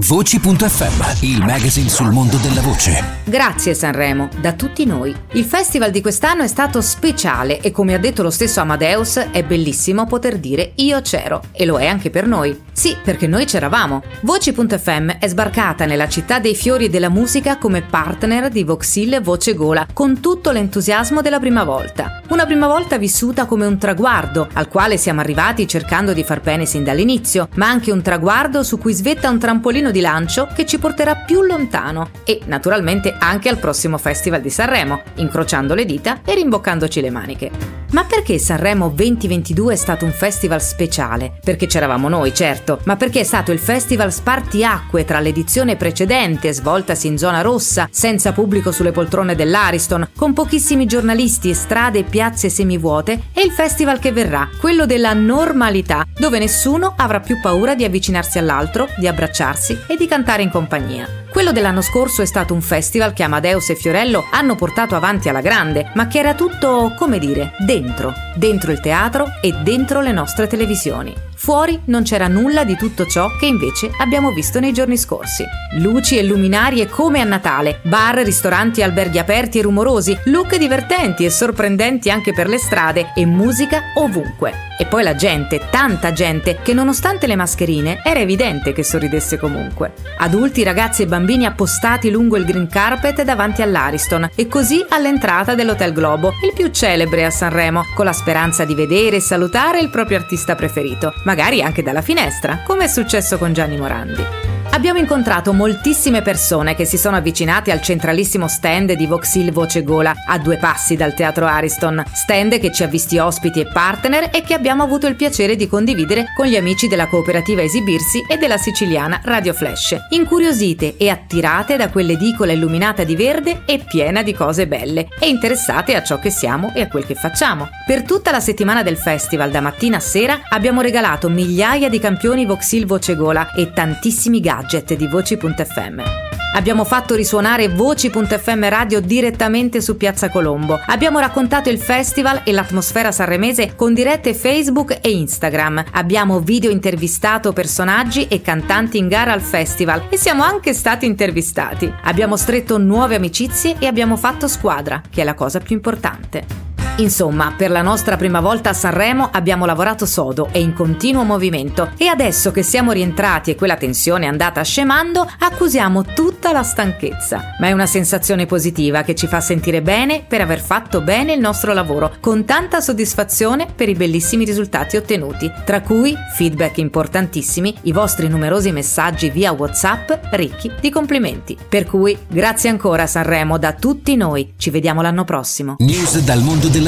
Voci.fm, il magazine sul mondo della voce. Grazie Sanremo, da tutti noi. Il festival di quest'anno è stato speciale e come ha detto lo stesso Amadeus è bellissimo poter dire io c'ero e lo è anche per noi. Sì, perché noi c'eravamo. Voci.fm è sbarcata nella città dei fiori e della musica come partner di Voxil Voce Gola con tutto l'entusiasmo della prima volta. Una prima volta vissuta come un traguardo al quale siamo arrivati cercando di far bene sin dall'inizio, ma anche un traguardo su cui svetta un trampolino di lancio che ci porterà più lontano e naturalmente anche al prossimo Festival di Sanremo, incrociando le dita e rimboccandoci le maniche. Ma perché Sanremo 2022 è stato un festival speciale? Perché c'eravamo noi, certo, ma perché è stato il festival spartiacque tra l'edizione precedente, svoltasi in zona rossa, senza pubblico sulle poltrone dell'Ariston, con pochissimi giornalisti e strade e piazze semivuote, e il festival che verrà, quello della normalità, dove nessuno avrà più paura di avvicinarsi all'altro, di abbracciarsi e di cantare in compagnia. Quello dell'anno scorso è stato un festival che Amadeus e Fiorello hanno portato avanti alla grande, ma che era tutto, come dire, dentro, dentro il teatro e dentro le nostre televisioni. Fuori non c'era nulla di tutto ciò che invece abbiamo visto nei giorni scorsi. Luci e luminarie come a Natale, bar, ristoranti alberghi aperti e rumorosi, look divertenti e sorprendenti anche per le strade e musica ovunque. E poi la gente, tanta gente, che nonostante le mascherine era evidente che sorridesse comunque. Adulti, ragazzi e bambini appostati lungo il green carpet davanti all'Ariston e così all'entrata dell'Hotel Globo, il più celebre a Sanremo, con la speranza di vedere e salutare il proprio artista preferito, magari anche dalla finestra, come è successo con Gianni Morandi. Abbiamo incontrato moltissime persone che si sono avvicinate al centralissimo stand di Voxil Voce Gola, a due passi dal teatro Ariston, stand che ci ha visti ospiti e partner e che abbiamo avuto il piacere di condividere con gli amici della cooperativa Esibirsi e della siciliana Radio Flash, incuriosite e attirate da quell'edicola illuminata di verde e piena di cose belle e interessate a ciò che siamo e a quel che facciamo. Per tutta la settimana del festival, da mattina a sera, abbiamo regalato migliaia di campioni Voxil Voce Gola e tantissimi gadget gadget di Voci.fm. Abbiamo fatto risuonare Voci.fm radio direttamente su Piazza Colombo. Abbiamo raccontato il festival e l'atmosfera sanremese con dirette Facebook e Instagram. Abbiamo video intervistato personaggi e cantanti in gara al festival e siamo anche stati intervistati. Abbiamo stretto nuove amicizie e abbiamo fatto squadra, che è la cosa più importante. Insomma, per la nostra prima volta a Sanremo abbiamo lavorato sodo e in continuo movimento e adesso che siamo rientrati e quella tensione è andata scemando, accusiamo tutta la stanchezza. Ma è una sensazione positiva che ci fa sentire bene per aver fatto bene il nostro lavoro, con tanta soddisfazione per i bellissimi risultati ottenuti, tra cui feedback importantissimi, i vostri numerosi messaggi via WhatsApp ricchi di complimenti. Per cui grazie ancora Sanremo da tutti noi. Ci vediamo l'anno prossimo. News dal mondo della